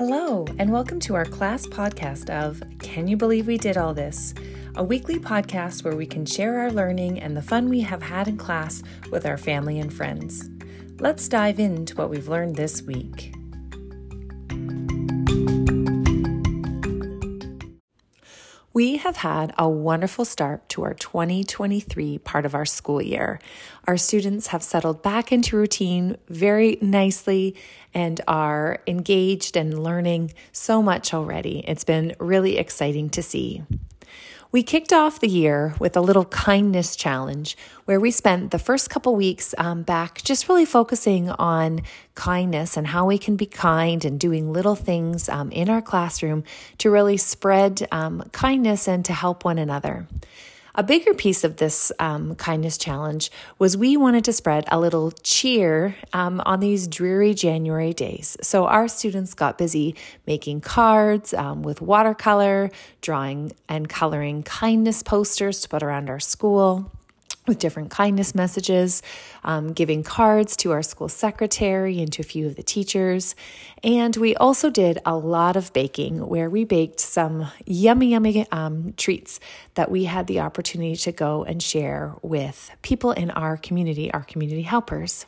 Hello, and welcome to our class podcast of Can You Believe We Did All This? A weekly podcast where we can share our learning and the fun we have had in class with our family and friends. Let's dive into what we've learned this week. We have had a wonderful start to our 2023 part of our school year. Our students have settled back into routine very nicely and are engaged and learning so much already. It's been really exciting to see. We kicked off the year with a little kindness challenge where we spent the first couple weeks um, back just really focusing on kindness and how we can be kind and doing little things um, in our classroom to really spread um, kindness and to help one another. A bigger piece of this um, kindness challenge was we wanted to spread a little cheer um, on these dreary January days. So our students got busy making cards um, with watercolor, drawing and coloring kindness posters to put around our school with different kindness messages, um, giving cards to our school secretary and to a few of the teachers. And we also did a lot of baking where we baked some yummy, yummy um, treats that we had the opportunity to go and share with people in our community, our community helpers.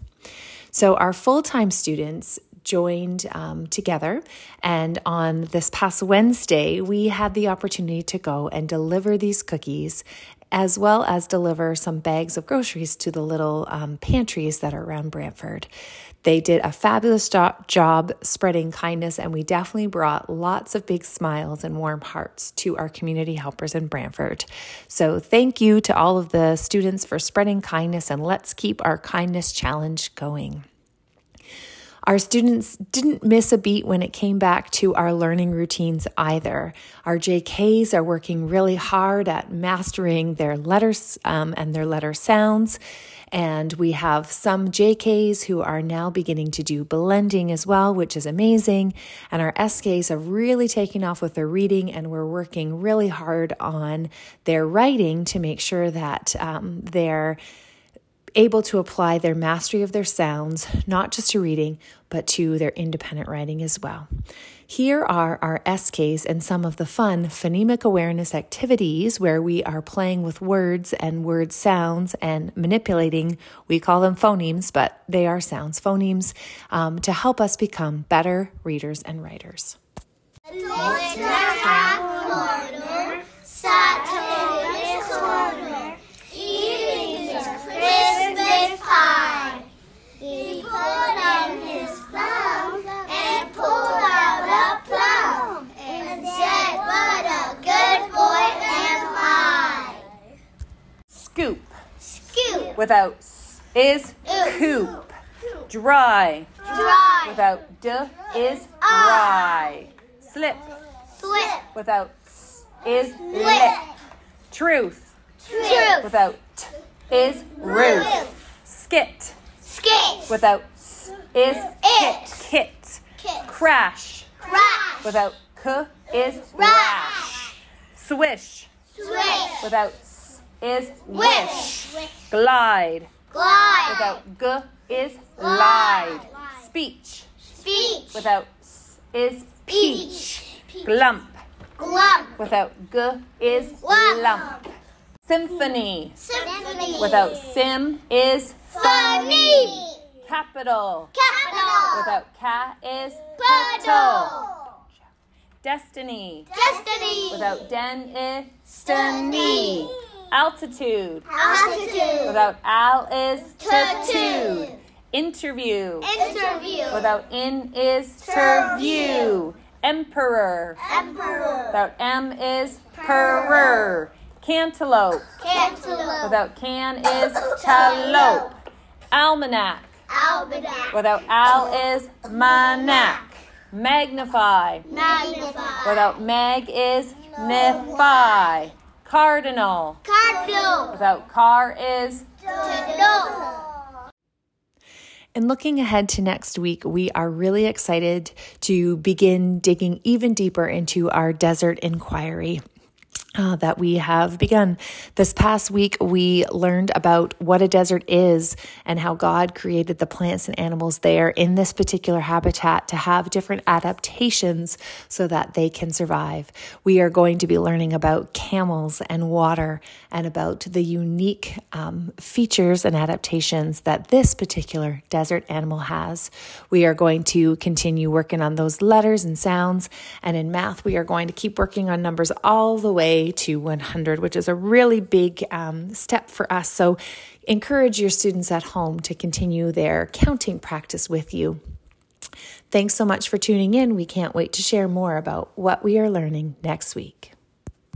So, our full time students joined um, together. And on this past Wednesday, we had the opportunity to go and deliver these cookies as well as deliver some bags of groceries to the little um, pantries that are around Brantford. They did a fabulous jo- job spreading kindness, and we definitely brought lots of big smiles and warm hearts to our community helpers in Brantford. So, thank you to all of the students for spreading kindness, and let's keep our kindness challenge going. Our students didn't miss a beat when it came back to our learning routines either. Our JKs are working really hard at mastering their letters um, and their letter sounds. And we have some JKs who are now beginning to do blending as well, which is amazing. And our SKs are really taking off with their reading, and we're working really hard on their writing to make sure that um, they're able to apply their mastery of their sounds, not just to reading, but to their independent writing as well. Here are our SKs and some of the fun phonemic awareness activities where we are playing with words and word sounds and manipulating, we call them phonemes, but they are sounds, phonemes, um, to help us become better readers and writers. Scoop. Scoop. Without s is Oop. coop. Dry. Dry. Without d is ah. dry. Slip. Slip. Without s is lip. Truth. Truth. Without t is roof. Skit. Skit. Without s is It. kit. Kit. Crash. Crash. Without k is Rash. rash. Swish. Swish. Without s is wish. Wish. Glide. Glide. Without g is Glide. lied. Speech. Speech. Without s is peach. Peach. Glump. Glump. Without g is Lump. lump. Symphony. Symphony. Without sim is Funny. capital. Capital. Without ca is Puddle. Destiny. Destiny. Without den is Destiny. Altitude. Altitude. Without al is tattooed. Interview. Interview. Without in is Terview. terview. Emperor. Emperor. Without m is purr. Cantaloupe. Cantaloupe. Without can is talope. Almanac. Almanac. Without al is manac. Magnify. Magnify. Without mag is nify. Cardinal. Cardinal. Without car is To know. And looking ahead to next week, we are really excited to begin digging even deeper into our desert inquiry. Uh, that we have begun. This past week, we learned about what a desert is and how God created the plants and animals there in this particular habitat to have different adaptations so that they can survive. We are going to be learning about camels and water and about the unique um, features and adaptations that this particular desert animal has. We are going to continue working on those letters and sounds. And in math, we are going to keep working on numbers all the way to 100, which is a really big um, step for us. So, encourage your students at home to continue their counting practice with you. Thanks so much for tuning in. We can't wait to share more about what we are learning next week.